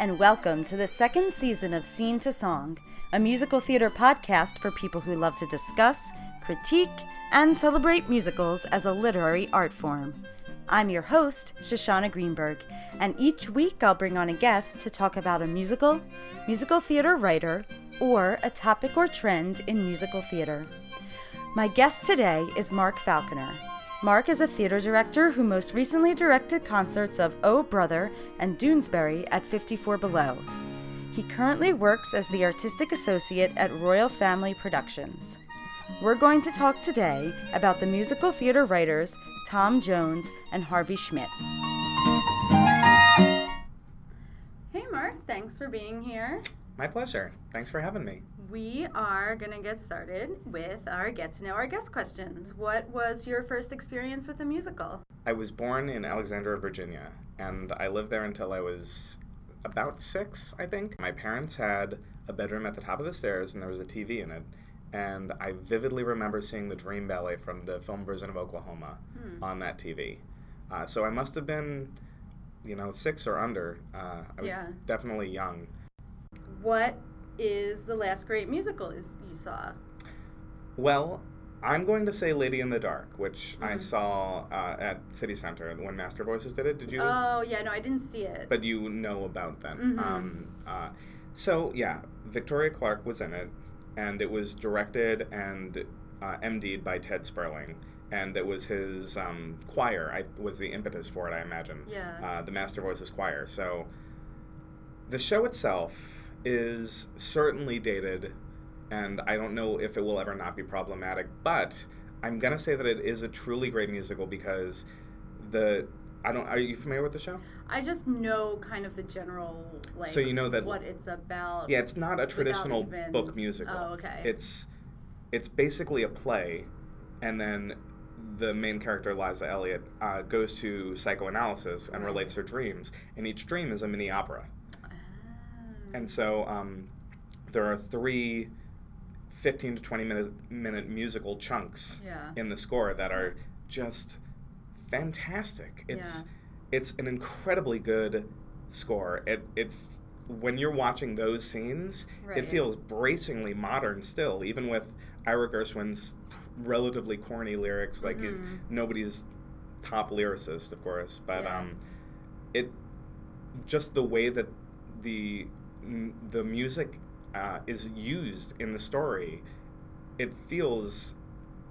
and welcome to the second season of Scene to Song, a musical theater podcast for people who love to discuss, critique, and celebrate musicals as a literary art form. I'm your host, Shoshana Greenberg, and each week I'll bring on a guest to talk about a musical, musical theater writer, or a topic or trend in musical theater. My guest today is Mark Falconer. Mark is a theater director who most recently directed concerts of Oh Brother and Doonesbury at 54 Below. He currently works as the artistic associate at Royal Family Productions. We're going to talk today about the musical theater writers Tom Jones and Harvey Schmidt. Hey, Mark, thanks for being here. My pleasure. Thanks for having me. We are going to get started with our get to know our guest questions. What was your first experience with a musical? I was born in Alexandria, Virginia, and I lived there until I was about six, I think. My parents had a bedroom at the top of the stairs, and there was a TV in it. And I vividly remember seeing the Dream Ballet from the film version of Oklahoma hmm. on that TV. Uh, so I must have been, you know, six or under. Uh, I was yeah. definitely young. What is the last great musical you saw? Well, I'm going to say Lady in the Dark, which mm-hmm. I saw uh, at City Center when Master Voices did it. Did you? Oh yeah, no, I didn't see it. But you know about them. Mm-hmm. Um, uh, so yeah, Victoria Clark was in it, and it was directed and uh, MD'd by Ted Sperling. And it was his um, choir. I was the impetus for it, I imagine. Yeah. Uh, the Master Voices choir. So, the show itself is certainly dated, and I don't know if it will ever not be problematic, but I'm gonna say that it is a truly great musical because the I don't. Are you familiar with the show? I just know kind of the general like. So you know that what it's about. Yeah, it's not a traditional even, book musical. Oh, okay. It's it's basically a play, and then the main character Liza Elliott uh, goes to psychoanalysis and relates her dreams, and each dream is a mini opera. And so um, there are three 15 to 20 minute, minute musical chunks yeah. in the score that are just fantastic. It's yeah. it's an incredibly good score. It it when you're watching those scenes, right. it feels bracingly modern still, even with Ira Gershwin's relatively corny lyrics. Like mm-hmm. he's nobody's top lyricist, of course, but yeah. um, it just the way that the the music uh, is used in the story, it feels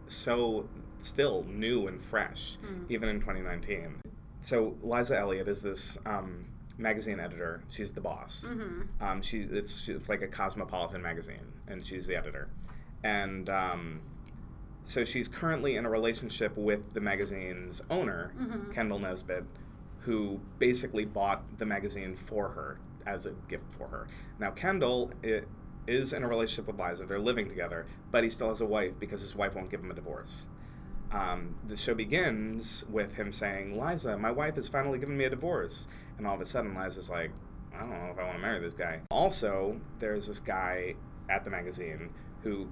so still new and fresh, mm. even in 2019. So Liza Elliott is this um, magazine editor. She's the boss. Mm-hmm. Um, she it's it's like a cosmopolitan magazine, and she's the editor. And um, so she's currently in a relationship with the magazine's owner, mm-hmm. Kendall Nesbitt, who basically bought the magazine for her as a gift for her. Now, Kendall is in a relationship with Liza. They're living together, but he still has a wife because his wife won't give him a divorce. Um, the show begins with him saying, Liza, my wife has finally given me a divorce. And all of a sudden, Liza's like, I don't know if I want to marry this guy. Also, there's this guy at the magazine who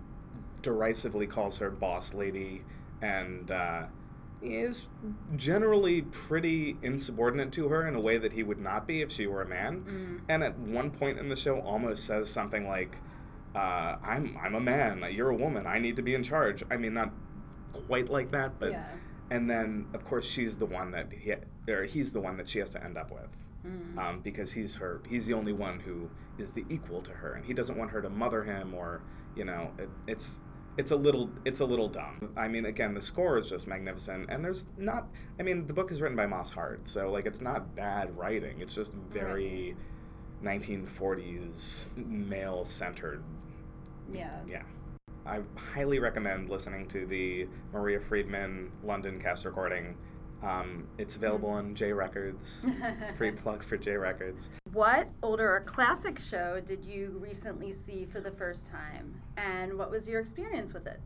derisively calls her boss lady and uh, is generally pretty insubordinate to her in a way that he would not be if she were a man. Mm. And at one point in the show, almost says something like, uh, "I'm I'm a man. You're a woman. I need to be in charge." I mean, not quite like that, but. Yeah. And then, of course, she's the one that he, or he's the one that she has to end up with, mm. um, because he's her. He's the only one who is the equal to her, and he doesn't want her to mother him, or you know, it, it's it's a little it's a little dumb. I mean, again, the score is just magnificent, and there's not. I mean, the book is written by Moss Hart, so like it's not bad writing. It's just very right. 1940s male centered. Yeah. Yeah. I highly recommend listening to the Maria Friedman London cast recording. Um, it's available on J Records. Free plug for J Records. What older or classic show did you recently see for the first time, and what was your experience with it?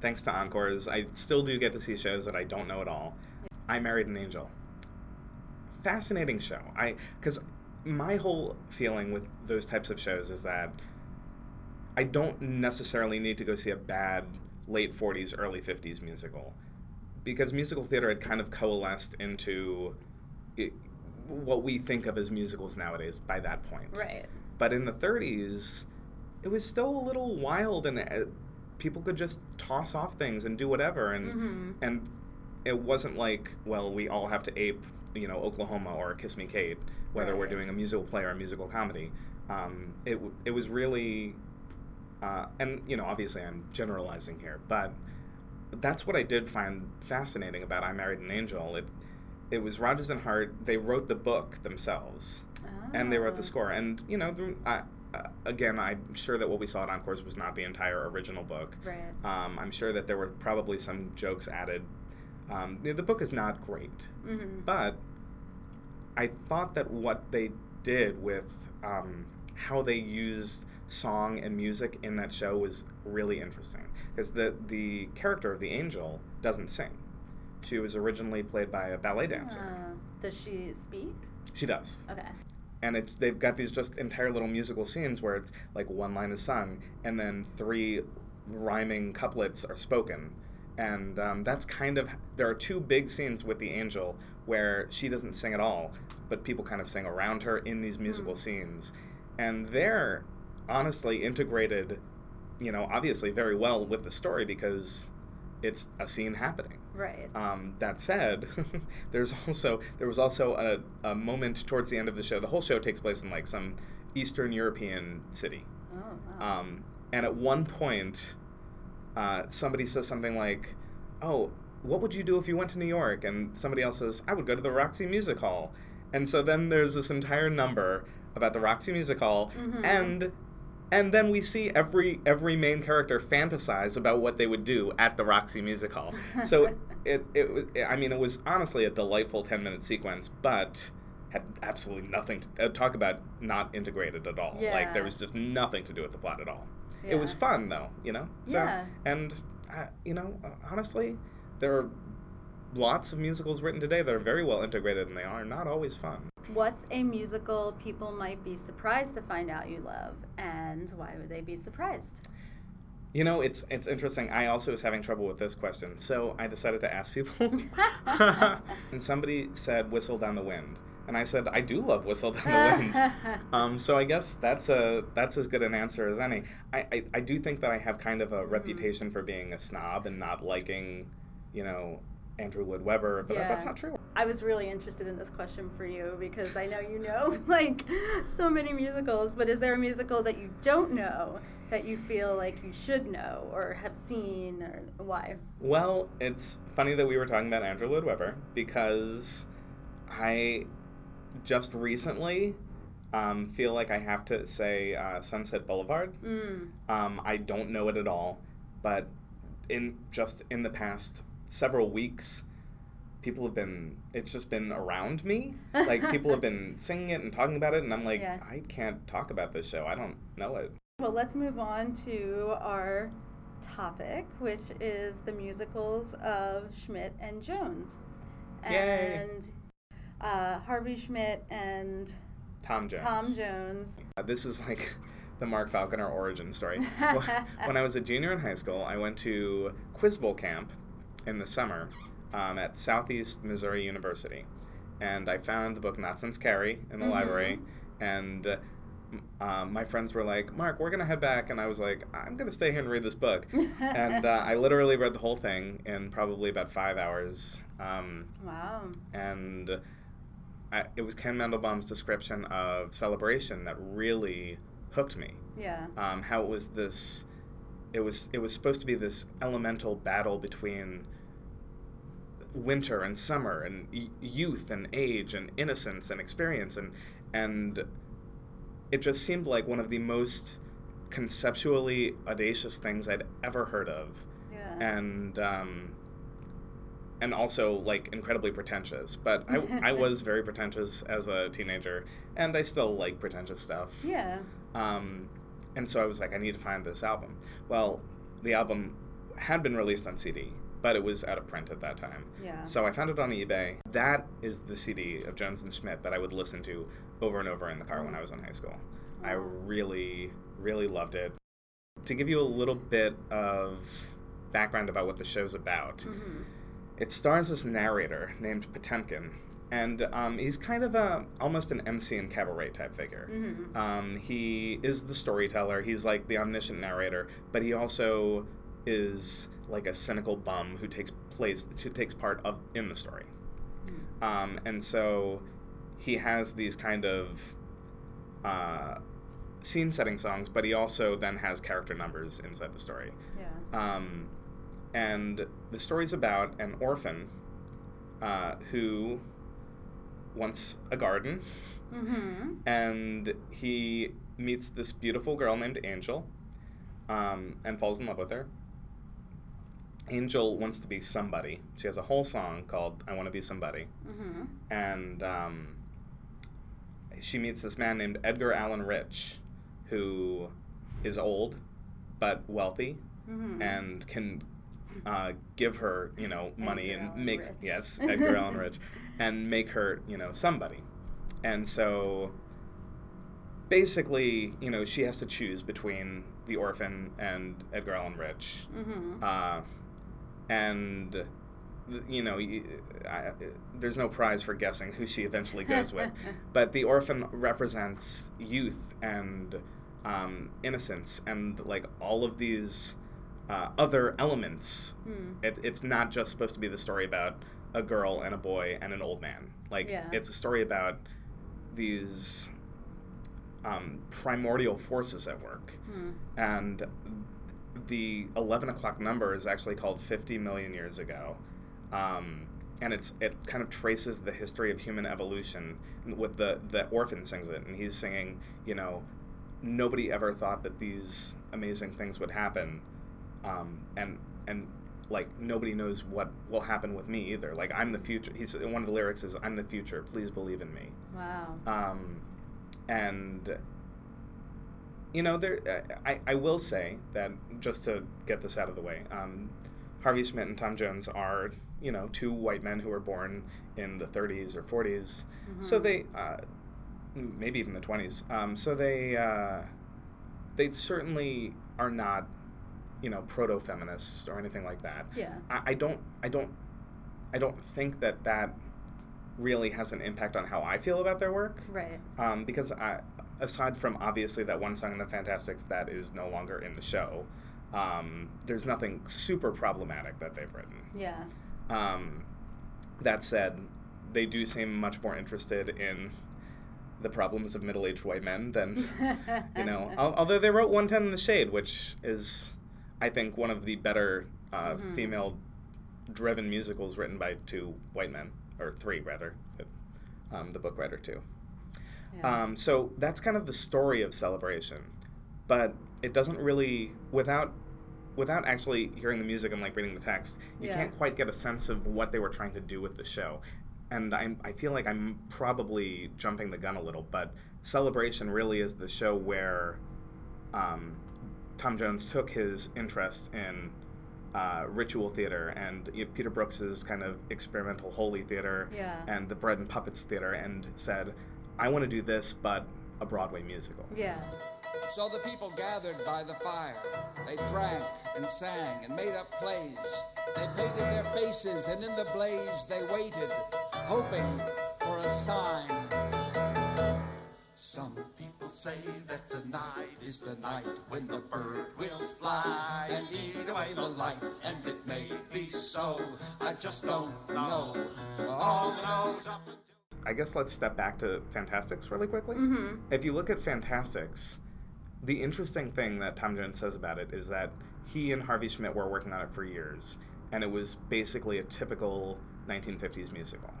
Thanks to Encores, I still do get to see shows that I don't know at all. I Married an Angel. Fascinating show. I because my whole feeling with those types of shows is that I don't necessarily need to go see a bad late 40s, early 50s musical because musical theater had kind of coalesced into it, what we think of as musicals nowadays by that point. Right. But in the 30s, it was still a little wild and uh, people could just toss off things and do whatever and Mhm. and it wasn't like, well, we all have to ape, you know, Oklahoma or Kiss Me Kate, whether we're doing a musical play or a musical comedy. Um, it it was really, uh, and you know, obviously I'm generalizing here, but that's what I did find fascinating about I Married an Angel. It it was Rodgers and Hart. They wrote the book themselves, and they wrote the Ah. score. And you know, the, I, uh, again, I'm sure that what we saw at Encores was not the entire original book. Right. Um, I'm sure that there were probably some jokes added. Um, the, the book is not great, Mm-hmm. but I thought that what they did with um, how they used song and music in that show was really interesting because the the character of the angel doesn't sing. She was originally played by a ballet dancer. Uh, does she speak? She does Okay. and it's they've got these just entire little musical scenes where it's like one line is sung and then three rhyming couplets are spoken and um, that's kind of there are two big scenes with the angel where she doesn't sing at all but people kind of sing around her in these musical Mm. scenes and they're honestly integrated you know obviously very well with the story because it's a scene happening Right. um, that said, there's also there was also a, a moment towards the end of the show. The whole show takes place in like some Eastern European city, oh wow. um, and at one point, uh, somebody says something like, "Oh, what would you do if you went to New York?" And somebody else says, "I would go to the Roxy Music Hall." And so then there's this entire number about the Roxy Music Hall, Mhm. and and then we see every every main character fantasize about what they would do at the Roxy Music Hall. So it, it, was- I mean, it was honestly a delightful 10 minute sequence, but had absolutely nothing to uh, talk about not integrated at all. Yeah. Like, there was just nothing to do with the plot at all. Yeah. It was fun, though, you know? So, Yeah. And, uh, you know, uh, honestly, there are lots of musicals written today that are very well integrated, and they are not always fun. What's a musical people might be surprised to find out you love, and why would they be surprised? You know, it's it's interesting. I also was having trouble with this question, so I decided to ask people. and somebody said "Whistle Down the Wind," and I said I do love "Whistle Down the Wind." um, so I guess that's a that's as good an answer as any. I, I, I do think that I have kind of a reputation for being a snob and not liking, you know, Andrew Lloyd Webber, but that's not true. I was really interested in this question for you because I know you know like so many musicals, but is there a musical that you don't know that you feel like you should know or have seen or why? Well, it's funny that we were talking about Andrew Lloyd Webber because I just recently um, feel like I have to say uh, Sunset Boulevard. Mm. Um, I don't know it at all, but in just in the past several weeks, people have been. It's just been around me. Like people have been singing it and talking about it, and I'm like, Yeah. I can't talk about this show. I don't know it. Well, let's move on to our topic, which is the musicals of Schmidt and Jones. And uh, Harvey Schmidt and Tom Jones. Tom Jones. Uh, this is like the Mark Falconer origin story. When I was a junior in high school, I went to Quiz Bowl camp in the summer um, at Southeast Missouri University, and I found the book Not Since Carrie in the Mhm. library, and. Uh, um, my friends were like, "Mark, we're gonna head back," and I was like, "I'm gonna stay here and read this book." and uh, I literally read the whole thing in probably about five hours. Um, Wow. and I, it was Ken Mandelbaum's description of celebration that really hooked me. Yeah. Um, how it was this, it was it was supposed to be this elemental battle between winter and summer and y- youth and age and innocence and experience and and it just seemed like one of the most conceptually audacious things I'd ever heard of Yeah. and um, and also like incredibly pretentious. But I, I was very pretentious as a teenager, and I still like pretentious stuff. yeah. Um, and so I was like, I need to find this album. Well, the album had been released on CD, but it was out of print at that time. Yeah. So I found it on eBay. That is the CD of Jones and Schmidt that I would listen to over and over in the car when I was in high school. I really, really loved it. To give you a little bit of background about what the show's about, Mhm. it stars this narrator named Potemkin, and um, he's kind of a almost an MC and cabaret type figure. Mhm. Um, he is the storyteller. He's like the omniscient narrator, but he also is like a cynical bum who takes place who takes part of in the story. Um, and so he has these kind of uh, scene setting songs, but he also then has character numbers inside the story. Yeah. Um, and the story's about an orphan uh, who wants a garden, Mm-hmm. and he meets this beautiful girl named Angel um, and falls in love with her. Angel wants to be somebody. She has a whole song called I Want to Be Somebody. Mm-hmm. And um, she meets this man named Edgar Allan Rich, who is old but wealthy Mm-hmm. and can uh, give her, you know, money Edgar and Allan make Rich. yes, Edgar Allan Rich, and make her, you know, somebody. And so, basically, you know, she has to choose between the orphan and Edgar Allan Rich, Mm-hmm. uh, and you know, I, there's no prize for guessing who she eventually goes with. But the orphan represents youth and um, innocence and like all of these uh, other elements. Hmm. It, it's not just supposed to be the story about a girl and a boy and an old man. Like Yeah. it's a story about these um, primordial forces at work Hmm. and the 11 o'clock number is actually called 50 million years ago um, and it's it kind of traces the history of human evolution with the the orphan sings it and he's singing you know nobody ever thought that these amazing things would happen um, and and like nobody knows what will happen with me either like i'm the future he's one of the lyrics is i'm the future please believe in me Wow. um, and you know, there. I, I will say that just to get this out of the way, um, Harvey Schmidt and Tom Jones are you know two white men who were born in the 30s or 40s, so Mhm. they uh, maybe even the 20s. Um, so they uh, they certainly are not you know proto feminists or anything like that. Yeah. I, I don't I don't I don't think that that really has an impact on how I feel about their work. Right. Um, because I, aside from obviously that one song in the Fantasticks that is no longer in the show, um, there's nothing super problematic that they've written. Yeah. Um, that said, they do seem much more interested in the problems of middle-aged white men than you know. although they wrote 110 in the Shade, which is, I think, one of the better uh, Mhm. female-driven musicals written by two white men, or three rather, with um, the book writer too. Yeah. Um, so that's kind of the story of Celebration, but it doesn't really without without actually hearing the music and like reading the text, you Yeah. can't quite get a sense of what they were trying to do with the show. And I I feel like I'm probably jumping the gun a little, but Celebration really is the show where um, Tom Jones took his interest in uh, ritual theater and you know, Peter Brooks's kind of experimental holy theater yeah. and the Bread and Puppets Theater and said, I want to do this, but a Broadway musical. yeah. So the people gathered by the fire. They drank and sang and made up plays. They painted their faces, and in the blaze they waited, hoping for a sign. Some people say that tonight is the night when the bird will fly and eat away the light, and it may be so. I just don't know. All I up until. I guess let's step back to Fantasticks really quickly. Mm-hmm. If you look at Fantasticks, the interesting thing that Tom Jones says about it is that he and Harvey Schmidt were working on it for years, and it was basically a typical 1950s musical.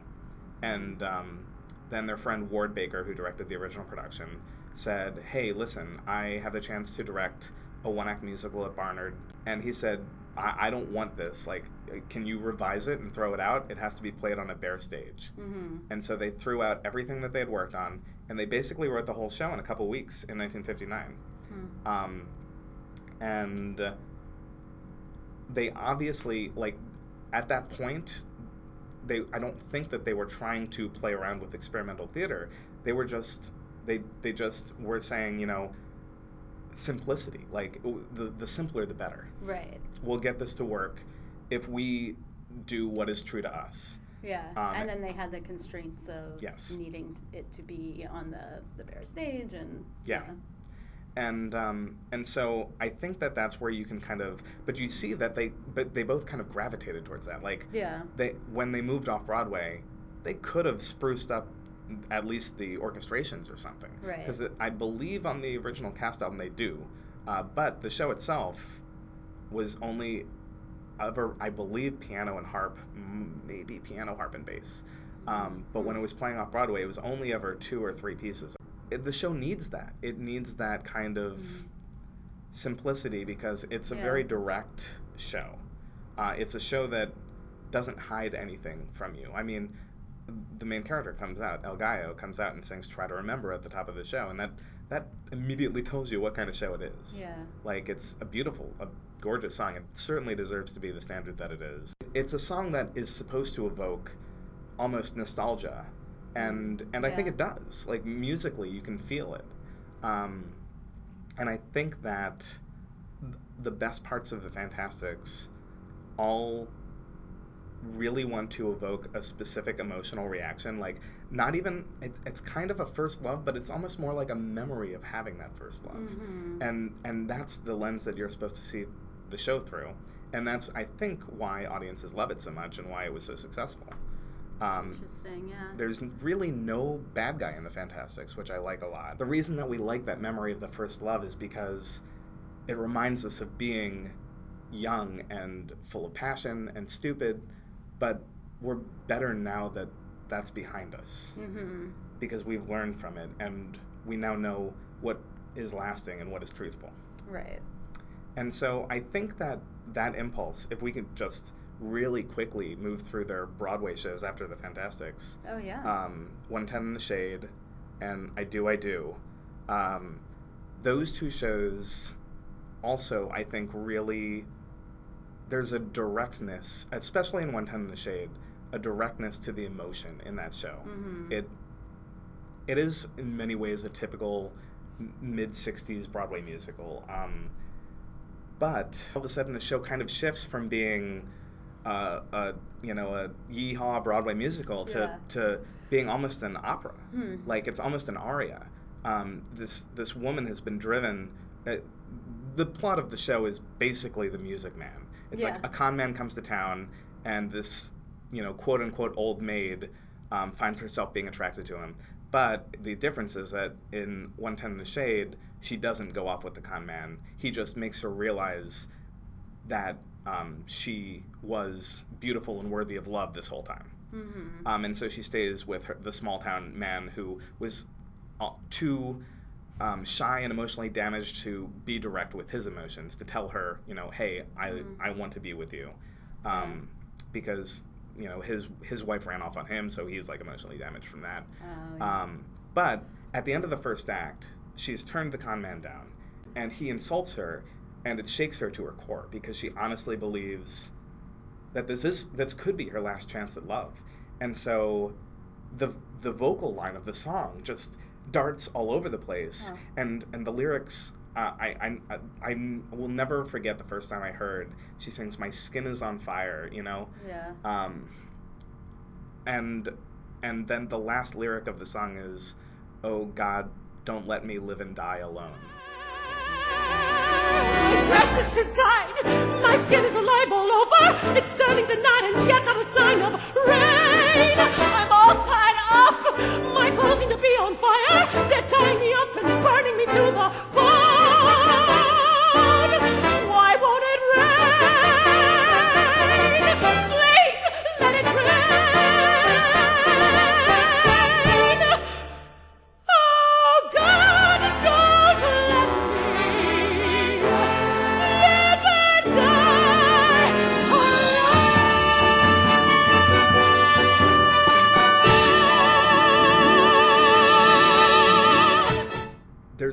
And um, then their friend Word Baker, who directed the original production, said, Hey, listen, I have the chance to direct a one act musical at Barnard. And he said, I-, I don't want this. Like, can you revise it and throw it out? It has to be played on a bare stage. Mm-hmm. And so they threw out everything that they had worked on, and they basically wrote the whole show in a couple weeks in 1959. Hmm. Um, and they obviously, like, at that point, they I don't think that they were trying to play around with experimental theater. They were just they they just were saying, you know, simplicity. Like the the simpler the better Right. we'll get this to work if we do what is true to us. Yeah, Um, and then they had the constraints of Yes. needing it to be on the the bare stage and Yeah. and um, and so I think that that's where you can kind of, but you see that they, but they both kind of gravitated towards that. Like yeah, they when they moved off Broadway, they could have spruced up at least the orchestrations or something. Right. Because I believe on the original cast album they do, uh, but the show itself was only ever I believe piano and harp, maybe piano, harp, and bass. Um, but when it was playing off Broadway, it was only ever two or three pieces. It, the show needs that. It needs that kind of simplicity because it's a Yeah. very direct show. Uh, it's a show that doesn't hide anything from you. I mean, the main character comes out, El Gallo comes out and sings "Try to Remember" at the top of the show, and that that immediately tells you what kind of show it is. yeah, Like it's a beautiful, a gorgeous song. It certainly deserves to be the standard that it is. It's a song that is supposed to evoke almost nostalgia, and and I think it does. Like musically, you can feel it, um, and I think that th- the best parts of the Fantasticks all really want to evoke a specific emotional reaction like not even it's, it's kind of a first love but it's almost more like a memory of having that first love Mhm. and and that's the lens that you're supposed to see the show through and that's i think why audiences love it so much and why it was so successful um, interesting. Yeah, there's really no bad guy in the Fantasticks, which I like a lot. The reason that we like that memory of the first love is because it reminds us of being young and full of passion and stupid, but we're better now that that's behind us mm-hmm. because we've learned from it and we now know what is lasting and what is truthful. right. And so I think that that impulse, if we could just really quickly move through their Broadway shows after the Fantasticks, Oh yeah, um, 110 in the Shade and I Do, I Do, um, those two shows also, I think, really, there's a directness, especially in 110 in the Shade, a directness to the emotion in that show. Mhm. It, it is in many ways a typical mid 60s Broadway musical. Um, but all of a sudden, the show kind of shifts from being uh, a you know a yeehaw Broadway musical to Yeah. to being almost an opera. Hmm. Like it's almost an aria. Um, this this woman has been driven. Uh, the plot of the show is basically the Music Man. It's like a con man comes to town, and this you know quote unquote old maid um, finds herself being attracted to him. But the difference is that in 110 in the Shade, she doesn't go off with the con man. He just makes her realize that um, she was beautiful and worthy of love this whole time. Mm-hmm. Um, and so she stays with her, the small town man who was uh, too um, shy and emotionally damaged to be direct with his emotions, to tell her, you know, hey, I, Mhm. I want to be with you. Um, Because, you know, his, his wife ran off on him, so he's like emotionally damaged from that. Oh, yeah. Um, but at the end of the first act, she's turned the con man down, and he insults her, and it shakes her to her core because she honestly believes that this is this could be her last chance at love, and so the the vocal line of the song just darts all over the place, Huh. and and the lyrics. Uh, I, I I I will never forget the first time I heard she sings "My skin is on fire," you know, yeah. um, and and then the last lyric of the song is, "Oh God, don't let me live and die alone." My dress is too tight. My skin is alive all over. It's turning to night and yet not a sign of rain. Up. My clothes seem to be on fire. They're tying me up and burning me to the bone.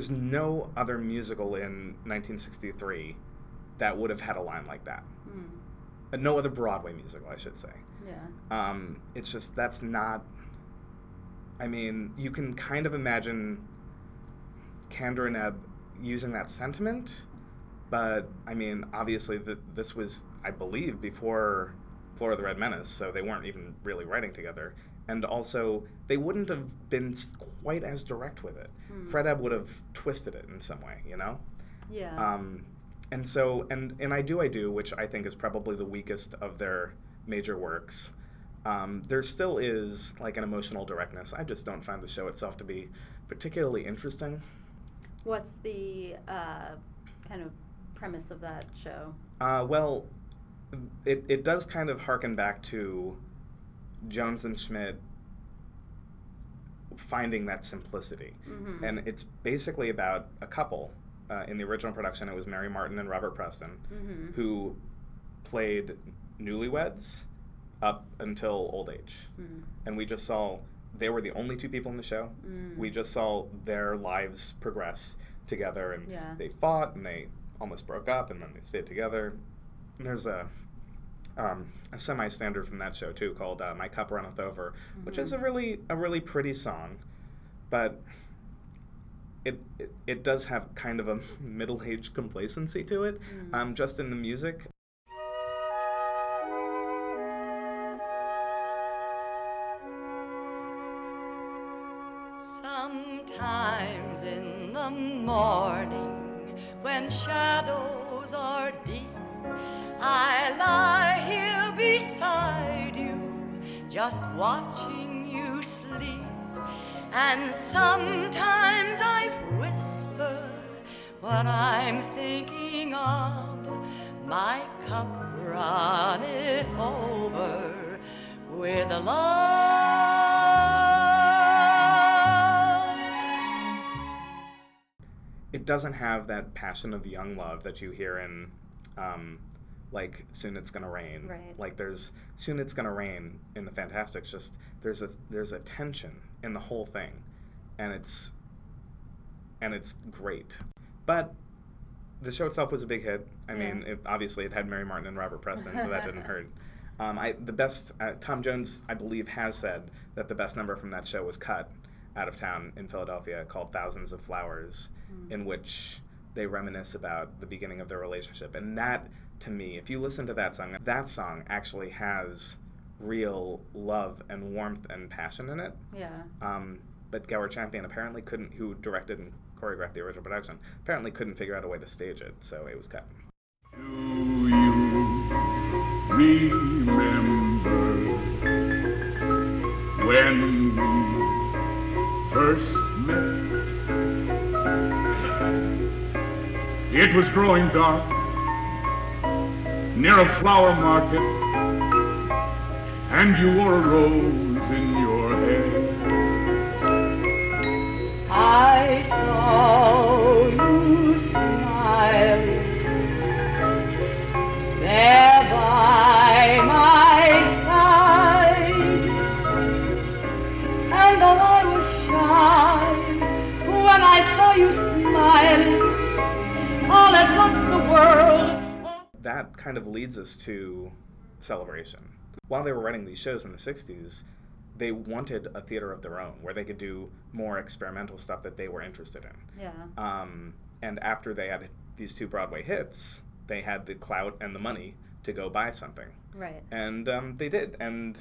No other musical in 1963 that would have had a line like that. Uh, No other Broadway musical, I should say. Yeah. Um, it's just that's not. I mean, you can kind of imagine Kander and Ebb using that sentiment, but I mean, obviously, that this was, I believe, before Flora the Red Menace, so they weren't even really writing together. And also, they wouldn't have been quite as direct with it. Fred Ebb would have twisted it in some way, you know? Yeah. Um, and so, and and I do, I do, which I think is probably the weakest of their major works. Um, there still is like an emotional directness. I just don't find the show itself to be particularly interesting. What's the uh, kind of premise of that show? Uh, well, it it does kind of harken back to Jones and Schmidt finding that simplicity, Mhm. and it's basically about a couple. Uh, in the original production, it was Mary Martin and Robert Preston, Mhm. who played newlyweds up until old age. Mm. And we just saw they were the only two people in the show. Mm. We just saw their lives progress together, and Yeah. they fought and they almost broke up, and then they stayed together. And there's a um, a semi-standard from that show too called uh, "My Cup Runneth Over," which is a Mm-hmm. really a really pretty song, but it, it it does have kind of a middle-aged complacency to it, Mm. um, just in the music. Sometimes in the morning, when shadows are deep, I lie here beside you, just watching you sleep. And sometimes I whisper what I'm thinking of. My cup runneth over with a love. it doesn't have that passion of young love that you hear in um, like soon it's gonna rain. Right. like there's soon it's gonna rain in the fantasticks just there's a there's a tension in the whole thing. And it's and it's great. But the show itself was a big hit. I mean Yeah. it, obviously it had mary martin and robert preston so that didn't hurt. Um, I, the best uh, tom jones i believe has said that the best number from that show was cut out of town in philadelphia called thousands of flowers in which they reminisce about the beginning of their relationship and that to me if you listen to that song that song actually has real love and warmth and passion in it Yeah. um, but Gower Champion apparently couldn't, who directed and choreographed the original production, apparently couldn't figure out a way to stage it, so it was cut. Do you remember when we first It was growing dark near a flower market, and you wore a rose in your hair. I saw you smiling there by my world. That kind of leads us to Celebration. While they were writing these shows in the 60s, they wanted a theater of their own where they could do more experimental stuff that they were interested in. Yeah. Um, and after they had these two Broadway hits, they had the clout and the money to go buy something. Right. and um, they did. And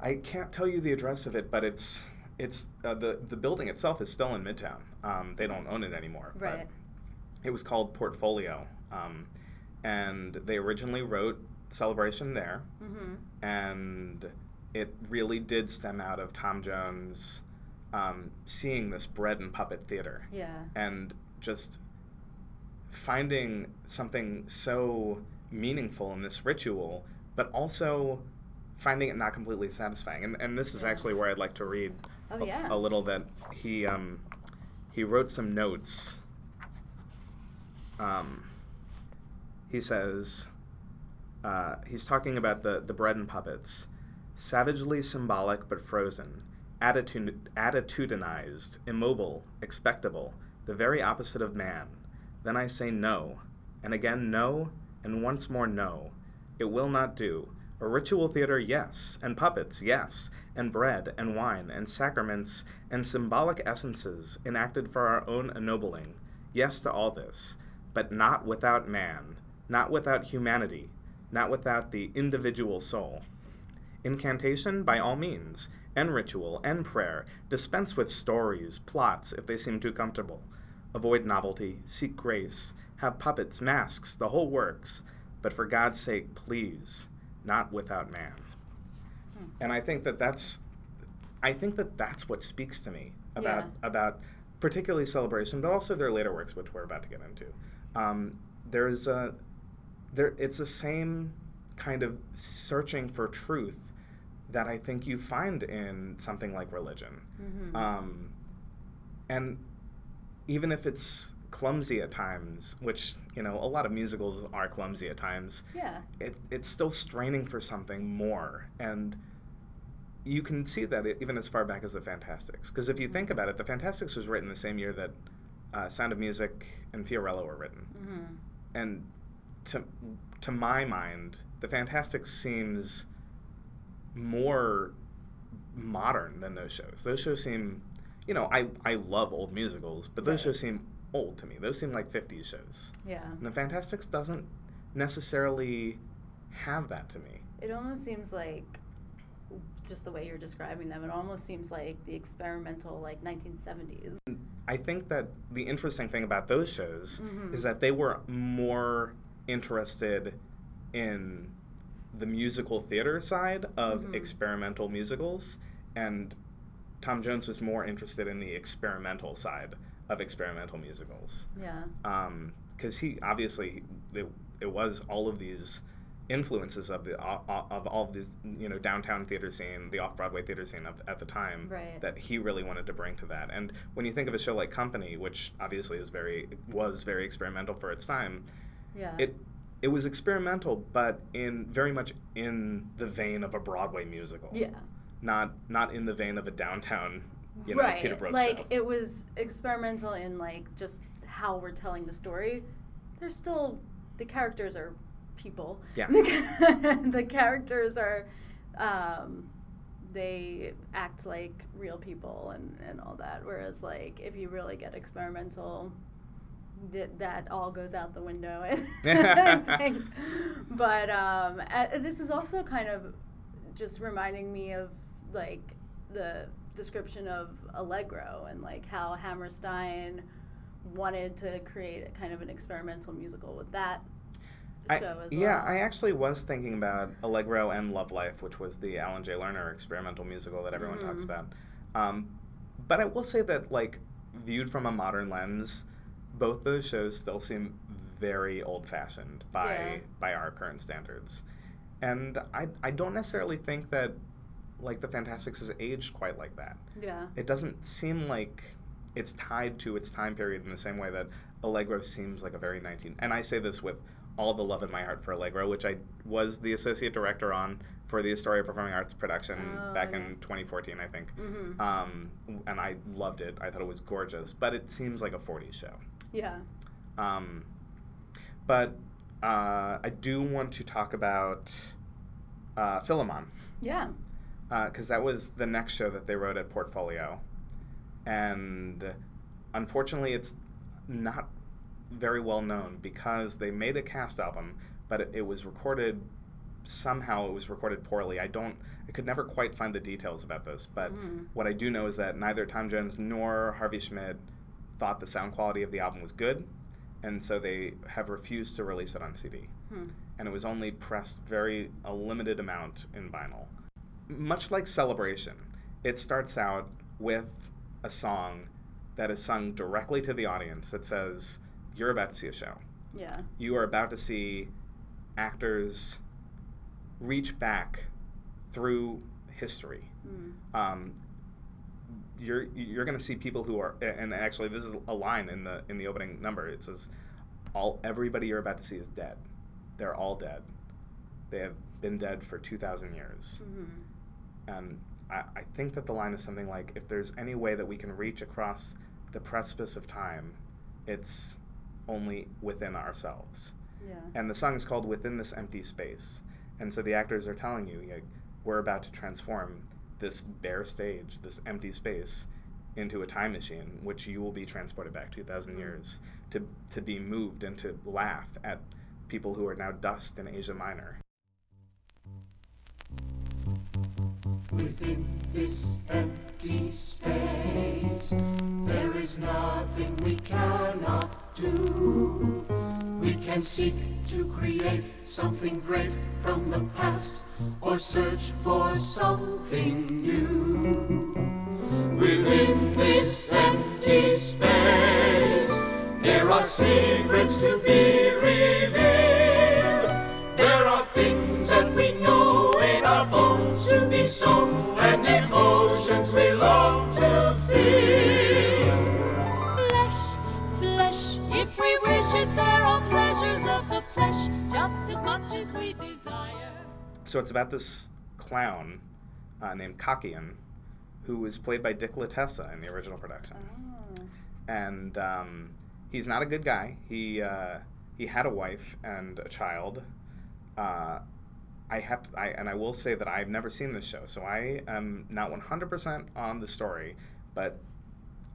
I can't tell you the address of it, but it's it's uh, the the building itself is still in Midtown. Um, they don't own it anymore. but Right. It was called Portfolio, um, and they originally wrote Celebration there, Mm-hmm. and it really did stem out of Tom Jones um, seeing this bread and puppet theater Yeah. and just finding something so meaningful in this ritual, but also finding it not completely satisfying. And, and this is Yeah. actually where I'd like to read Oh, a, yeah. a little that he um, he wrote some notes. Um, he says uh, he's talking about the the bread and puppets, savagely symbolic but frozen, attitude, attitudinized, immobile, expectable, the very opposite of man. Then I say no, and again no, and once more no. It will not do. A ritual theater, yes, and puppets, yes, and bread and wine and sacraments and symbolic essences enacted for our own ennobling, yes to all this, but not without man, not without humanity. not without the individual soul. Incantation, by all means, and ritual, and prayer. Dispense with stories, plots, if they seem too comfortable. Avoid novelty, seek grace, have puppets, masks, the whole works. But for God's sake, please, not without man. Hmm. And I think that that's, I think that that's what speaks to me about Yeah. about particularly celebration, but also their later works, which we're about to get into. Um, there's a, there it's the same kind of searching for truth that I think you find in something like religion. Um, and even if it's clumsy at times, which you know a lot of musicals are clumsy at times, Yeah. it, it's still straining for something more and you can see that it, even as far back as the fantasticks because if you think about it the fantasticks was written the same year that uh, sound of music and fiorello were written Mm-hmm. and to to my mind the fantasticks seems more modern than those shows those shows seem you know i i love old musicals but those Right. shows seem old to me those seem like 50s shows Yeah. and the fantasticks doesn't necessarily have that to me It almost seems like just the way you're describing them. It almost seems like the experimental like 1970s. I think that the interesting thing about those shows Mhm. is that they were more interested in the musical theater side of Mhm. experimental musicals, and Tom Jones was more interested in the experimental side of experimental musicals. Yeah. Because he obviously it, it was all of these influences of the of of all of these you know downtown theater scene, the off Broadway theater scene of, at the time Right. that he really wanted to bring to that. And when you think of a show like Company, which obviously is very was very experimental for its time, Yeah. it it was experimental, but in very much in the vein of a Broadway musical. yeah. Not not in the vein of a downtown, you know, right. Like show. it was experimental in like just how we're telling the story. There's still the characters are people. Yeah. The, the characters are um they act like real people and, and all that. Whereas like if you really get experimental that that all goes out the window. But um, this is also kind of just reminding me of like the description of Allegro and like how Hammerstein wanted to create a kind of an experimental musical with that I- show as yeah, well. I actually was thinking about Allegro and Love Life, which was the Alan J. Lerner experimental musical that everyone talks Mhm. about. Um, but I will say that, like, viewed from a modern lens, both those shows still seem very old-fashioned by Yeah. by our current standards, and I I don't necessarily think that like the Fantasticks has aged quite like that. yeah. It doesn't seem like it's tied to its time period in the same way that Allegro seems like a very 19 and I say this with all the love in my heart for Allegro, which I was the associate director on for the Astoria Performing Arts production Oh, back in 2014, I think. Mhm. Um, and I loved it. I thought it was gorgeous, but it seems like a 40s show. Yeah. Um, but uh, I do want to talk about uh, Philemon Yeah. because that was the next show that they wrote at Portfolio, and unfortunately, it's not very well known because they made a cast album, but it, it was recorded somehow. It was recorded poorly. I don't. I could never quite find the details about this, but Mhm. what I do know is that neither Tom Jones nor Harvey Schmidt thought the sound quality of the album was good, and so they have refused to release it on CD Hmm. and it was only pressed very a limited amount in vinyl. Much like Celebration, it starts out with a song that is sung directly to the audience that says, You're about to see a show. Yeah. You are about to see actors reach back through history. Mm. Um, you're you're going to see people who are and actually this is a line in the in the opening number it says all everybody you're about to see is dead they're all dead they have been dead for 2000 years Mhm. and I, I think that the line is something like if there's any way that we can reach across the precipice of time it's only within ourselves Yeah. and the song is called Within This Empty Space. And so the actors are telling you, like, we're about to transform this bare stage, this empty space, into a time machine, which you will be transported back 2,000 mm-hmm. years to, to be moved and to laugh at people who are now dust in Asia Minor. Within this empty space, there is nothing we cannot do. We can seek to create something great from the past, or search for something new. Within this empty space, there are secrets to be revealed. So, and emotions we long to feel. Flesh, flesh, if we wish it, there are pleasures of the flesh just as much as we desire. So it's about this clown uh, named Cockian, who was played by Dick Latessa in the original production. And um, he's not a good guy. He uh, he had a wife and a child. Uh, I have to, I, and I will say that I've never seen this show, so I am not 100% on the story. But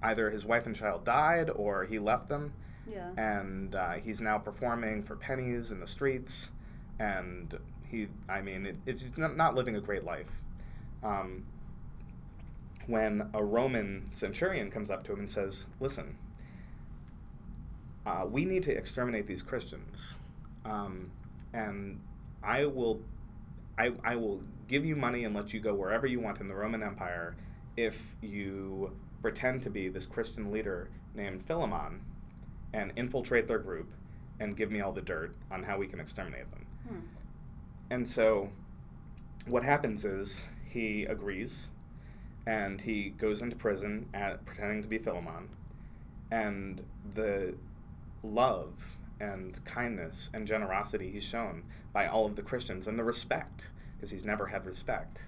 either his wife and child died, or he left them, Yeah. and uh, he's now performing for pennies in the streets, and he, I mean, it, it's not, not living a great life. Um, when a Roman centurion comes up to him and says, "Listen, uh, we need to exterminate these Christians, um, and I will, I, I will give you money and let you go wherever you want in the Roman Empire if you pretend to be this Christian leader named Philemon and infiltrate their group and give me all the dirt on how we can exterminate them." Hmm. And so, what happens is he agrees, and he goes into prison at pretending to be Philemon, and the love and kindness and generosity he's shown by all of the Christians and the respect, because he's never had respect,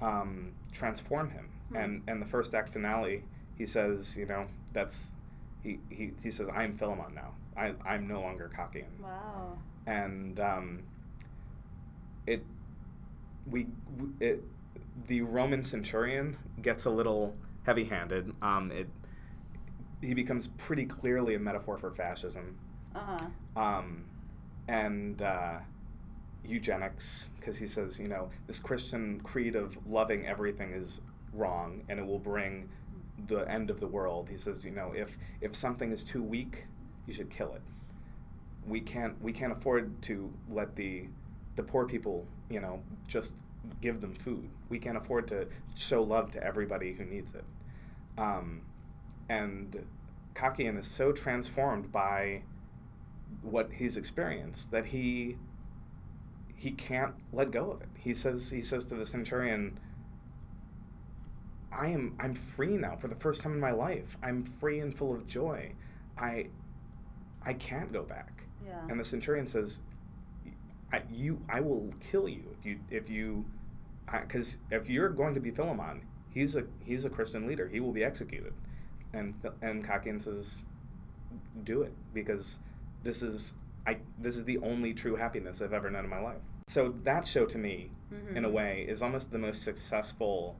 um, transform him. And and the first act finale, he says, you know, that's he, he, he says, I'm Philemon now. I, I'm no longer Cockian Wow. and um, it we it the Roman centurion gets a little heavy-handed. Um, it he becomes pretty clearly a metaphor for fascism, Uh huh. um, and uh, eugenics because he says you know this Christian creed of loving everything is wrong and it will bring the end of the world. He says you know if if something is too weak, you should kill it we can't we can't afford to let the the poor people you know just give them food we can't afford to show love to everybody who needs it um, and Cockian is so transformed by what he's experienced that he he can't let go of it he says he says to the centurion I am I'm free now for the first time in my life I'm free and full of joy I I can't go back Yeah. and the centurion says, I, "You, I will kill you if you if you, because if you're going to be Philemon, he's a he's a Christian leader. He will be executed." And and Cockian says, "Do it because this is I this is the only true happiness I've ever known in my life." So that show to me, in a way, is almost the most successful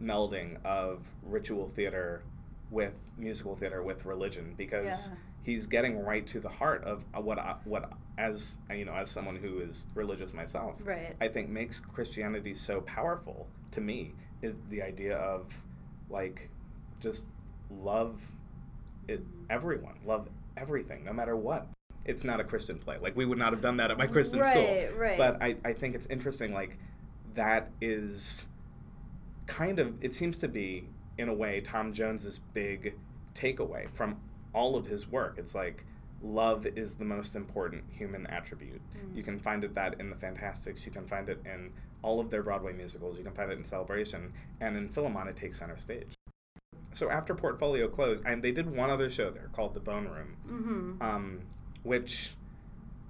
melding of ritual theater with musical theater with religion because Yeah. he's getting right to the heart of uh, what I, what as you know as someone who is religious myself Right. I think makes Christianity so powerful to me is the idea of like just love it everyone love everything no matter what it's not a Christian play like we would not have done that at my Christian Right, school right. but I, I think it's interesting like that is kind of it seems to be in a way Tom Jones's big takeaway from all of his work. It's like love is the most important human attribute. You can find it that in the Fantasticks, you can find it in all of their Broadway musicals, you can find it in Celebration, and in Philemon it takes center stage. So after Portfolio closed, and they did one other show there called The Bone Room, Mm-hmm. um, which,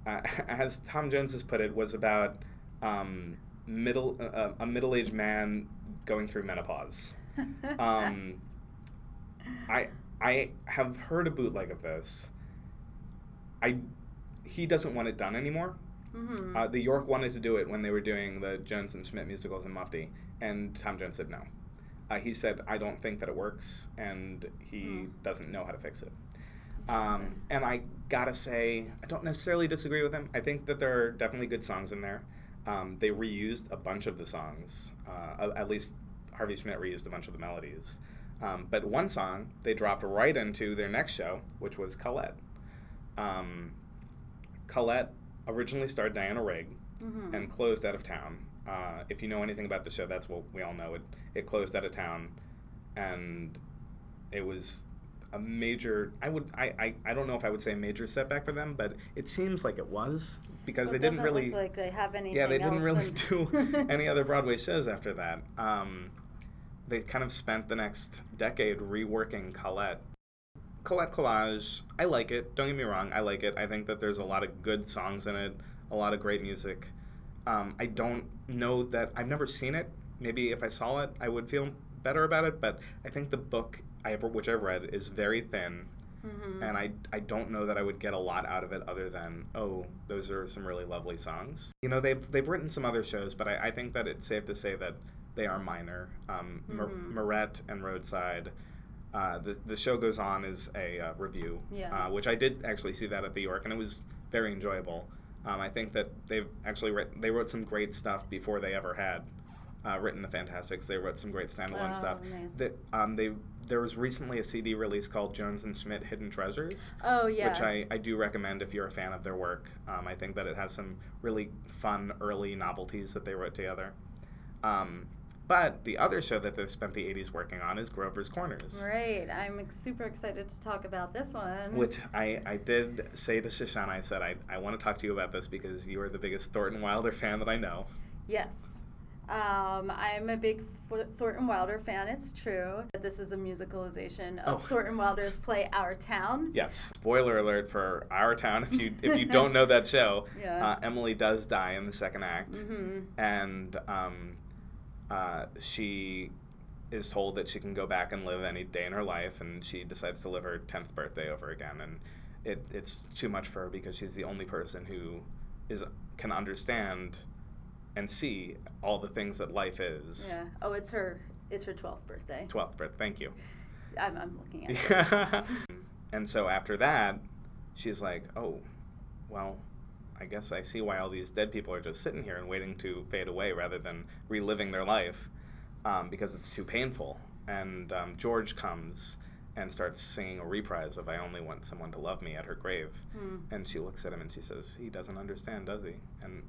uh, as Tom Jones has put it, was about um, middle uh, a middle aged man going through menopause. Um, I I have heard a bootleg of this. I he doesn't want it done anymore. mm-hmm. Uh, the York wanted to do it when they were doing the Jones and Schmidt musicals in Mufti, and Tom Jones said no. Uh, he said, "I don't think that it works, and he Hmm. doesn't know how to fix it." Um, and I gotta say, I don't necessarily disagree with him. I think that there are definitely good songs in there. Um, they reused a bunch of the songs. Uh, at least Harvey Schmidt reused a bunch of the melodies. Um, but one song they dropped right into their next show, which was Colette. Um, Colette originally starred Diana Rigg Mm-hmm. and closed out of town. Uh, if you know anything about the show, that's what we all know. It it closed out of town, and it was a major. I would I, I, I don't know if I would say a major setback for them, but it seems like it was because Well, they didn't really. look like they have anything yeah, they didn't really do any other Broadway shows after that. Um, they kind of spent the next decade reworking Colette. Colette Collage, I like it. Don't get me wrong, I like it. I think that there's a lot of good songs in it, a lot of great music. Um, I don't know that I've never seen it. Maybe if I saw it, I would feel better about it. But I think the book, I ever, which I've read, is very thin, Mhm. and I I don't know that I would get a lot out of it other than oh, those are some really lovely songs. You know, they've they've written some other shows, but I, I think that it's safe to say that they are minor. Um, Mhm. Mirette and Roadside. Uh, the the show goes on is a uh, revue, Yeah. uh, which I did actually see that at the York, and it was very enjoyable. Um, I think that they've actually written they wrote some great stuff before they ever had uh, written the Fantasticks. They wrote some great standalone Oh, stuff. nice. That um, they there was recently a CD release called Jones and Schmidt Hidden Treasures, Oh yeah. which I, I do recommend if you're a fan of their work. Um, I think that it has some really fun early novelties that they wrote together. Um, but the other show that they've spent the 80s working on is Grover's Corners. Right. I'm super excited to talk about this one. Which I, I did say to Shoshana, I said, I, I want to talk to you about this because you are the biggest Thornton Wilder fan that I know. Yes. Um, I'm a big Th- Thornton Wilder fan. It's true. This is a musicalization of Oh. Thornton Wilder's play Our Town. Yes. Spoiler alert for Our Town. If you if you don't know that show, Yeah. uh, Emily does die in the second act, Mhm. and um, uh, she is told that she can go back and live any day in her life, and she decides to live her tenth birthday over again, and it, it's too much for her because she's the only person who is can understand and see all the things that life is. Yeah. Oh, it's her. It's her 12th birthday. Twelfth birthday. Thank you. I'm, I'm looking at and so after that, she's like, oh, well, I guess I see why all these dead people are just sitting here and waiting to fade away rather than reliving their life um, because it's too painful. And um, George comes and starts singing a reprise of I Only Want Someone to Love Me at her grave. Hmm. And she looks at him and she says, he doesn't understand, does he? And,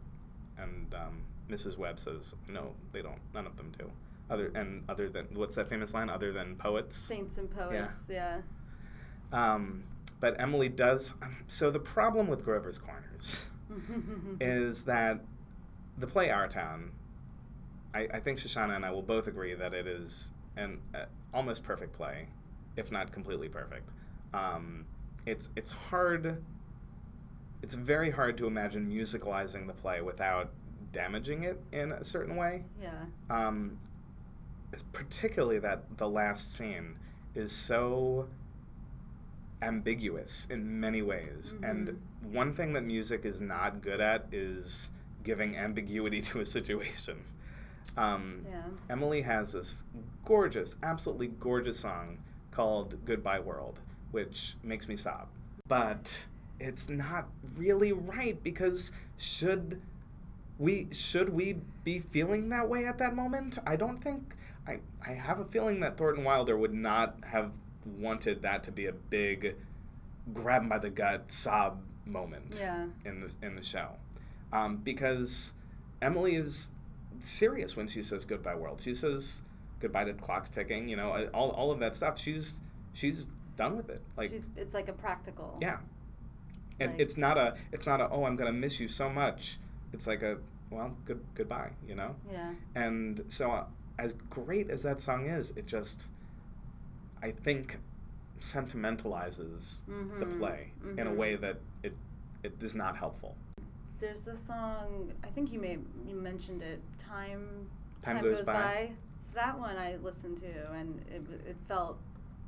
and um, Mrs. Webb says, no, they don't. None of them do. Other and other than what's that famous line? Other than poets. Saints and poets. Yeah. Um, but Emily does. um, So the problem with Grover's Corners is that the play Our Town. I, I think Shoshana and I will both agree that it is an uh, almost perfect play, if not completely perfect. Um, it's it's hard. It's very hard to imagine musicalizing the play without damaging it in a certain way yeah. um, particularly that the last scene is so ambiguous in many ways. And one thing that music is not good at is giving ambiguity to a situation. Um, Yeah. Emily has this gorgeous, absolutely gorgeous song called Goodbye World, which makes me sob. But it's not really right because should we should we be feeling that way at that moment? I don't think I I have a feeling that Thornton Wilder would not have wanted that to be a big grab by the gut sob moment Yeah. in the in the show, um, because Emily is serious when she says goodbye world. She says goodbye to clocks ticking. You know, all all of that stuff. She's she's done with it. Like She's, it's like a practical. yeah, and Like- it's not a it's not a oh I'm gonna miss you so much. It's like a well good goodbye. You know. Yeah. And so, uh, as great as that song is, it just, I think, sentimentalizes the Mhm, play in a mhm. way that it it is not helpful. There's the song. I think you may you mentioned it. Time. Time Goes By. That one I listened to, and it it felt.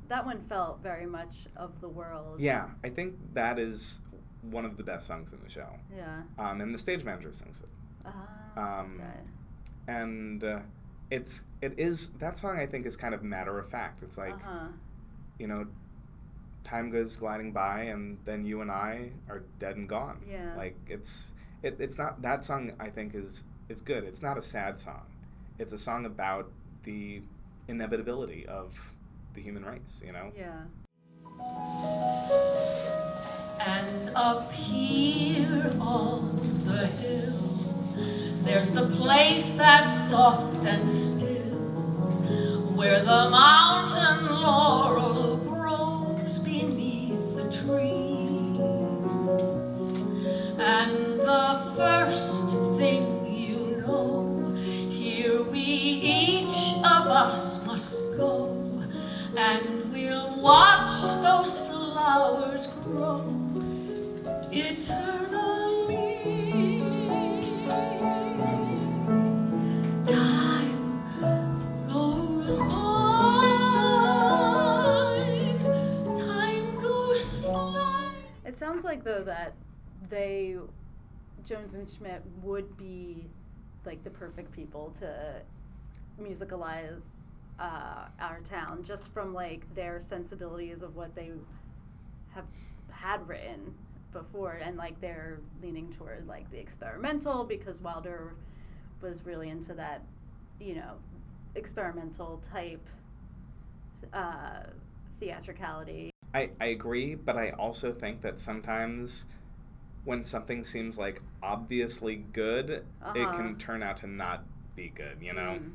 That one felt very much of the world. Yeah, I think that is one of the best songs in the show. Yeah. Um, and the stage manager sings it. Ah. Um, okay. And uh, it's it is that song I think is kind of matter of fact. It's like uh huh. you know, time goes gliding by, and then you and I are dead and gone. Yeah. Like it's it, it's not that song. I think is is good. It's not a sad song. It's a song about the inevitability of the human race. You know. Yeah. And up here on the hill, there's the place that's soft and still, where the mountain laurel grows beneath the trees. And the first thing you know, here we each of us must go, and we'll watch those flowers grow sounds like though that they Jones and Schmidt would be like the perfect people to musicalize uh, our town just from like their sensibilities of what they have had written before and like they're leaning toward like the experimental because Wilder was really into that you know experimental type uh, theatricality I, I agree, but I also think that sometimes when something seems like obviously good, it Uh-huh. can turn out to not be good, you know? Mm.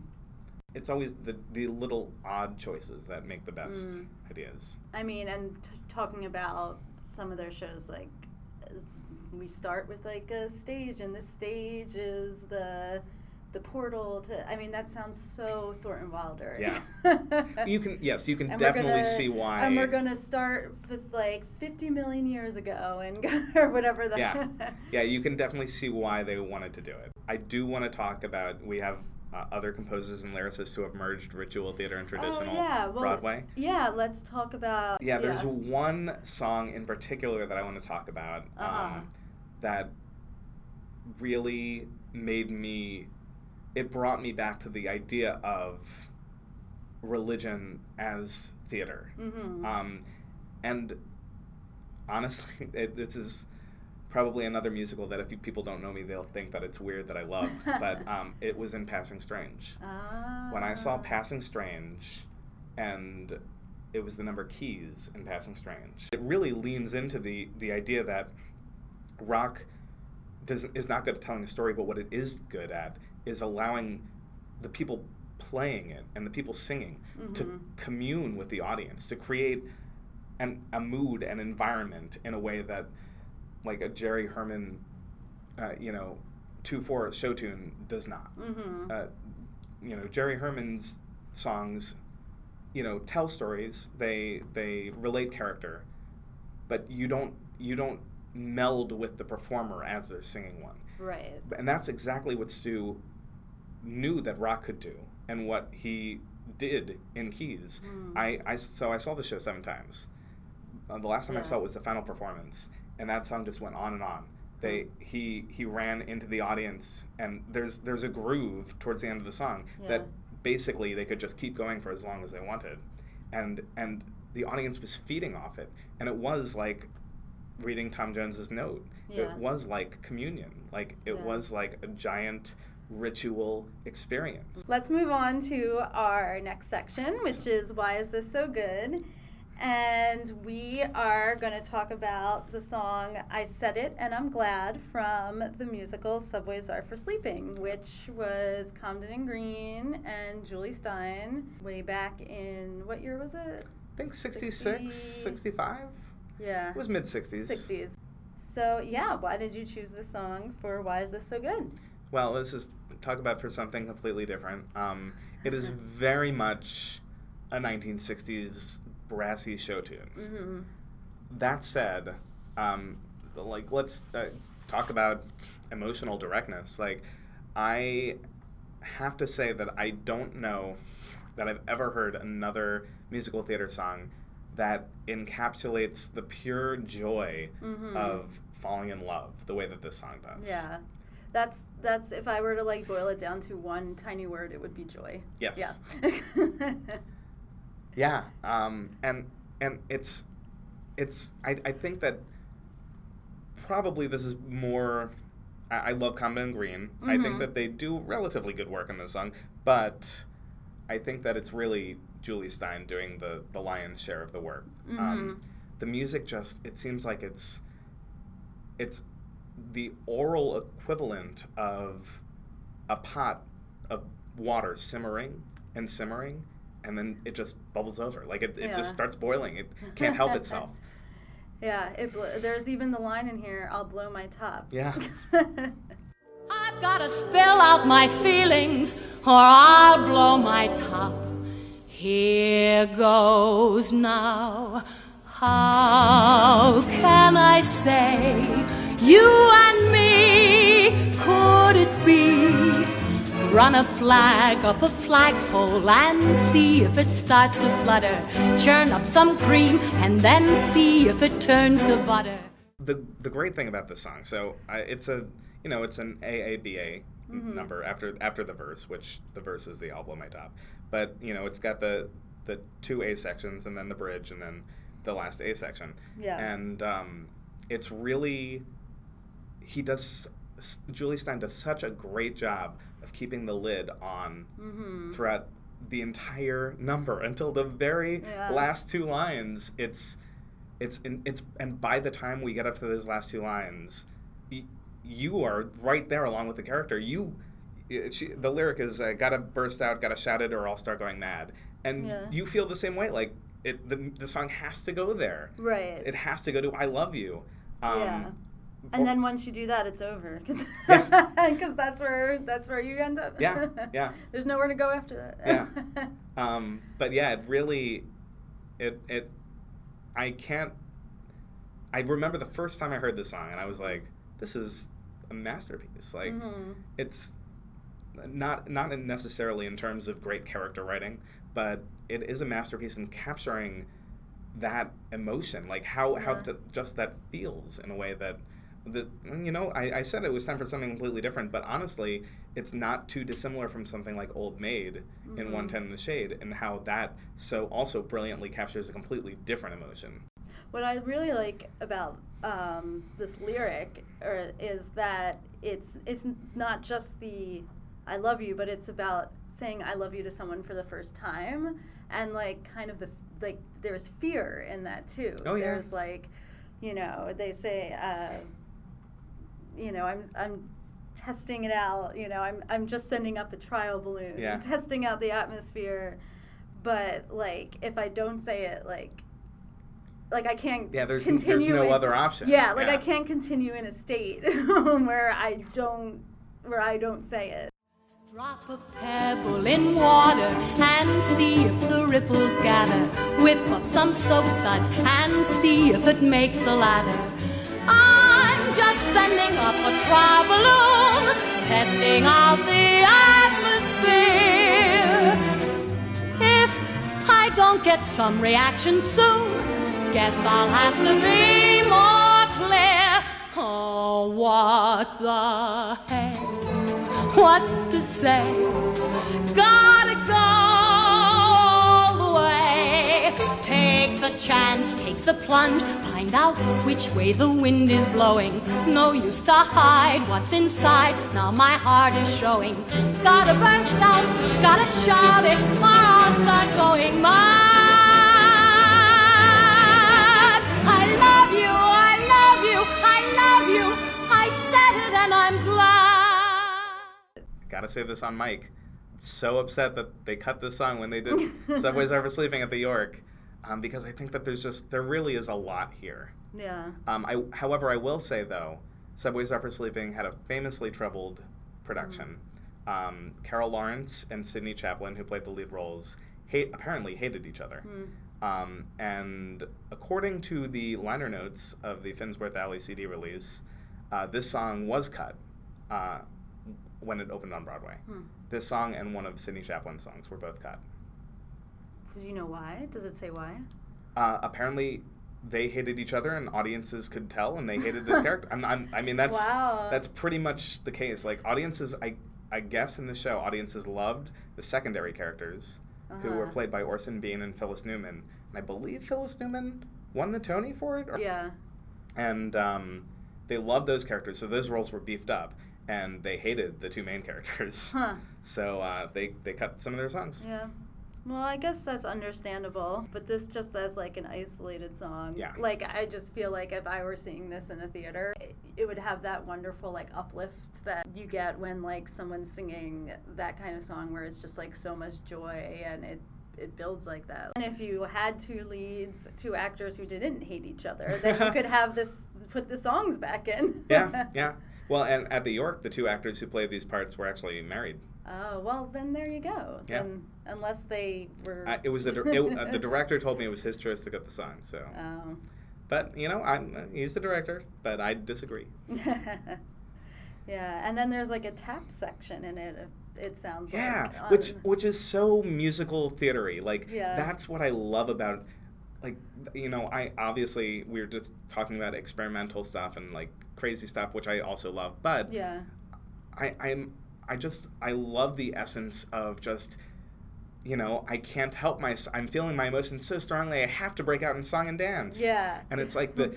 It's always the, the little odd choices that make the best Mm. ideas. I mean, and t- talking about some of their shows, like we start with like a stage, and this stage is the the portal to. I mean, that sounds so Thornton Wilder. Yeah. You can, yes, you can And definitely gonna- see why. And we're gonna start with like 50 million years ago, and or whatever that. yeah, yeah, you can definitely see why they wanted to do it. I do want to talk about we have uh, other composers and lyricists who have merged ritual theater and traditional oh yeah, well, Broadway. Yeah, let's talk about. Yeah, there's one song in particular that I want to talk about Uh-huh. um, that really made me. It brought me back to the idea of religion as theater. Mhm. Um, and honestly, it, this is probably another musical that if people don't know me, they'll think that it's weird that I love. but um, it was in Passing Strange. When I saw Ah. Passing Strange, and it was the number keys in Passing Strange, it really leans into the the idea that rock does is not good at telling a story, but what it is good at is allowing the people playing it and the people singing to Mhm. commune with the audience, to create an, a mood and environment in a way that, like a Jerry Herman, uh, you know, two four show tune does not. Mhm. Uh, you know, Jerry Herman's songs, you know, tell stories. They they relate character, but you don't you don't meld with the performer as they're singing one. Right. And that's exactly what Stew knew that rock could do, and what he did in Keys. Mm. I, I so I saw the show seven times. Uh, the last time I saw it was the final performance, and that song just went on and on. They he he ran into the audience, and there's there's a groove towards the end of the song that basically they could just keep going for as long as they wanted, and and the audience was feeding off it, and it was like reading Tom Jones's note. Yeah. It was like communion, like it Yeah. was like a giant ritual experience. Let's move on to our next section, which is Why Is This So Good? And we are going to talk about the song I Said It and I'm Glad from the musical Subways Are for Sleeping, which was Comden and Green and Jule Styne way back in what year was it? I think 66, 60 65? Yeah. It was mid 60s. 60s. So, yeah, why did you choose this song for Why Is This So Good? Well, let's just talk about for something completely different. Um, it is very much a 1960s brassy show tune. Mm-hmm. That said, um, like let's uh, talk about emotional directness. Like, I have to say that I don't know that I've ever heard another musical theater song that encapsulates the pure joy Mhm. of falling in love the way that this song does. Yeah. That's that's if I were to like boil it down to one tiny word, it would be joy. Yes. Yeah. Yeah, um, and and it's it's I, I think that probably this is more I, I love Comden and Green. I think that they do relatively good work in this song, but I think that it's really Jule Styne doing the the lion's share of the work. Um, the music just it seems like it's it's the oral equivalent of a pot of water simmering and simmering and then it just bubbles over like it, it Yeah. just starts boiling it can't help itself Yeah, it bl- there's even the line in here, I'll blow my top. yeah I've gotta spill out my feelings or I'll blow my top. Here goes now. How can I say you and me? Could it be? Run a flag up a flagpole and see if it starts to flutter. Churn up some cream and then see if it turns to butter. the the great thing about this song so I, it's a you know it's an AABA mm-hmm. number after after the verse which the verse is the blow my top but you know it's got the the two A sections and then the bridge and then the last A section Yeah. and um, it's really he does Jule Styne does such a great job of keeping the lid on Mm-hmm. throughout the entire number until the very Yeah. last two lines. It's it's in, it's and by the time we get up to those last two lines, y- you are right there along with the character. You. She, the lyric is uh, "Gotta burst out, gotta shout it, or I'll start going mad," and Yeah. you feel the same way. Like it, the, the song has to go there. Right. It has to go to "I love you." Um, Yeah. or- and then once you do that, it's over because Yeah. that's where that's where you end up. Yeah, yeah. There's nowhere to go after that. Yeah. um, but yeah, it really, it it, I can't. I remember the first time I heard this song, and I was like, "This is a masterpiece." Like, Mhm. it's not not necessarily in terms of great character writing, but it is a masterpiece in capturing that emotion, like how how Yeah. t- just that feels in a way that. that you know, I, I said it was time for something completely different, but honestly, it's not too dissimilar from something like Old Maid in One Ten in the Shade, and how that so also brilliantly captures a completely different emotion. What I really like about um, this lyric er, is that it's it's not just the "I love you," but it's about saying "I love you" to someone for the first time, and like kind of the like there's fear in that too. Oh, yeah. There's like, you know, they say, uh, you know, I'm I'm testing it out. You know, I'm I'm just sending up a trial balloon, Yeah. testing out the atmosphere. But like, if I don't say it, like. Like I can't Yeah, there's- there's no in- other option. Yeah, like I can't continue in a state where I don't where I don't say it. Drop a pebble in water and see if the ripples gather. Whip up some soap suds and see if it makes a ladder. I'm just sending up a trial balloon, testing out the atmosphere. If I don't get some reaction soon, guess I'll have to be more clear. Oh, what the heck? What's to say? Gotta go all the way. Take the chance, take the plunge, find out which way the wind is blowing. No use to hide what's inside, now my heart is showing. Gotta burst out, gotta shout it, or I'll start going mad. Gotta say this on mic. So upset that they cut this song when they did Subways Are for Sleeping at the York, um, because I think that there's just there really is a lot here. Yeah. Um, I, however, I will say though, Subways Are for Sleeping had a famously troubled production. Um, Carol Lawrence and Sidney Chaplin, who played the lead roles, hate apparently hated each other. Um, and according to the liner notes of the Fynsworth Alley CD release, uh, this song was cut uh, when it opened on Broadway. This song and one of Sidney Chaplin's songs were both cut. Do you know why? Does it say why? Uh, apparently, they hated each other, and audiences could tell, and they hated the character. I'm, I'm, I mean, that's Wow. that's pretty much the case. Like audiences, I I guess in the show, audiences loved the secondary character, who were Uh-huh. played by Orson Bean and Phyllis Newman. And I believe Phyllis Newman won the Tony for it. Or, Yeah. And um, they loved those characters, so those roles were beefed up, and they hated the two main characters. Huh. So uh, they they cut some of their songs. Yeah. Well, I guess that's understandable, but this just as like an isolated song. Yeah. Like I just feel like if I were seeing this in a theater, it, it would have that wonderful like uplift that you get when like someone's singing that kind of song where it's just like so much joy and it it builds like that. And if you had two leads, two actors who didn't hate each other, then you could have this put the songs back in. yeah, yeah. Well, and at the York, the two actors who played these parts were actually married. Oh well, then there you go. Yeah. Then unless they were. I, it was the, it, uh, the director told me it was his choice to get the song. So, Oh. but you know, I'm uh, he's the director, but I disagree. yeah, and then there's like a tap section in it. It sounds Yeah, like. which which is so musical theatery. Like Yeah. that's what I love about like you know, I obviously we are just talking about experimental stuff and like crazy stuff, which I also love. But Yeah. I I'm I just I love the essence of just you know, I can't help my I'm feeling my emotions so strongly I have to break out in song and dance. Yeah. And it's like the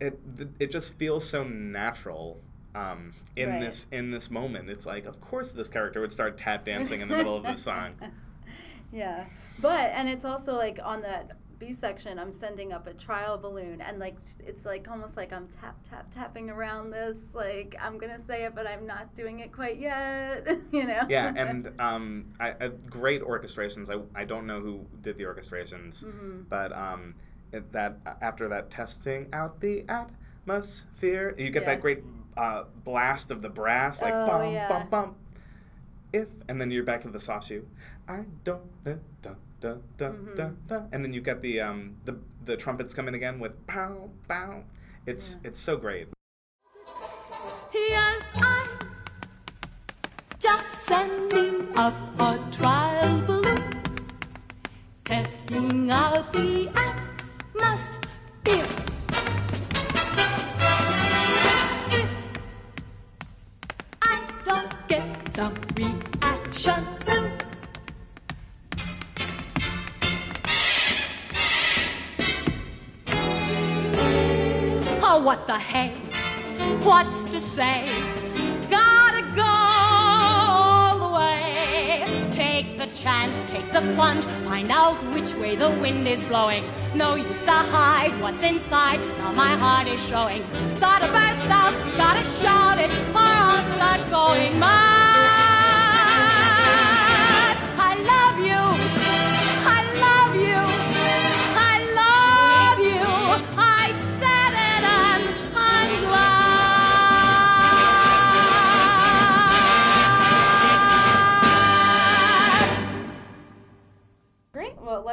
it it just feels so natural um, in Right. this in this moment. It's like of course this character would start tap dancing in the middle of the song. yeah, but and it's also like on that B section, I'm sending up a trial balloon, and like it's like almost like I'm tap tap tapping around this. Like I'm gonna say it, but I'm not doing it quite yet. you know. yeah, and um, I, uh, great orchestrations. I, I don't know who did the orchestrations, Mm-hmm. but um, it, that after that testing out the atmosphere, you get Yeah. that great uh, blast of the brass, like Oh, bum yeah. bum bum. If and then you're back to the soft shoe. I don't da da da Mm-hmm. da, and then you get the um the the trumpets coming again with pow pow. It's it's so great. Yes, I'm just sending up a trial balloon, testing out the atmosphere. If I don't get some reaction what the hey? What's to say? Gotta go all the way. Take the chance, take the plunge, find out which way the wind is blowing. No use to hide what's inside. Now my heart is showing. Gotta burst out, gotta shout it, or I'll start going mad. I love you.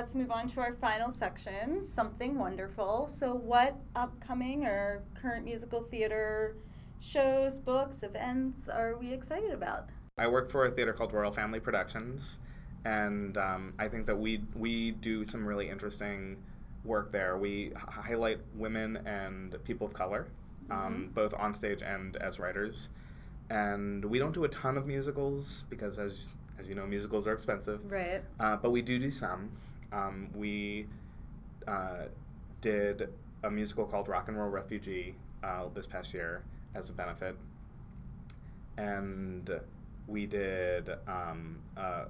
Let's move on to our final section, something wonderful. So, what upcoming or current musical theater shows, books, events are we excited about? I work for a theater called Royal Family Productions, and um, I think that we we do some really interesting work there. We h- highlight women and people of color, um, both on stage and as writers. And we don't do a ton of musicals because, as as you know, musicals are expensive. Right. Uh, but we do do some. Um, we uh, did a musical called Rock and Roll Refugee uh, this past year as a benefit, and we did um, uh,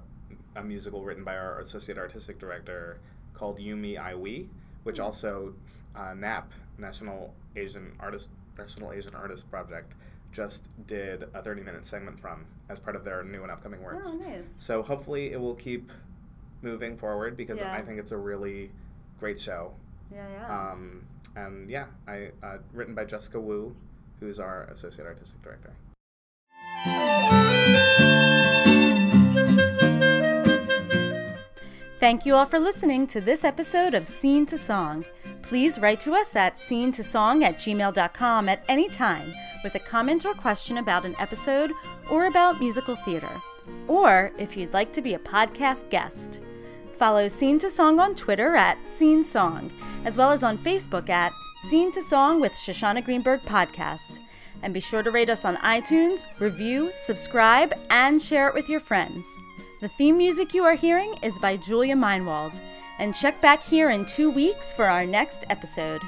a musical written by our associate artistic director called Yumi I We, which also uh, NAP National Asian Artist National Asian Artist Project just did a 30 minute segment from as part of their new and upcoming works. Oh, nice. So hopefully it will keep moving forward because Yeah. I think it's a really great show. Yeah, yeah. Um, and yeah, I uh, written by Jessica Wu, who's our associate artistic director. Thank you all for listening to this episode of Scene to Song. Please write to us at scene to song at gmail.com at any time with a comment or question about an episode or about musical theater, or if you'd like to be a podcast guest. Follow Scene to Song on Twitter at Scene Song, as well as on Facebook at Scene to Song with Shoshana Greenberg Podcast. And be sure to rate us on iTunes, review, subscribe, and share it with your friends. The theme music you are hearing is by Julia Meinwald. And check back here in two weeks for our next episode.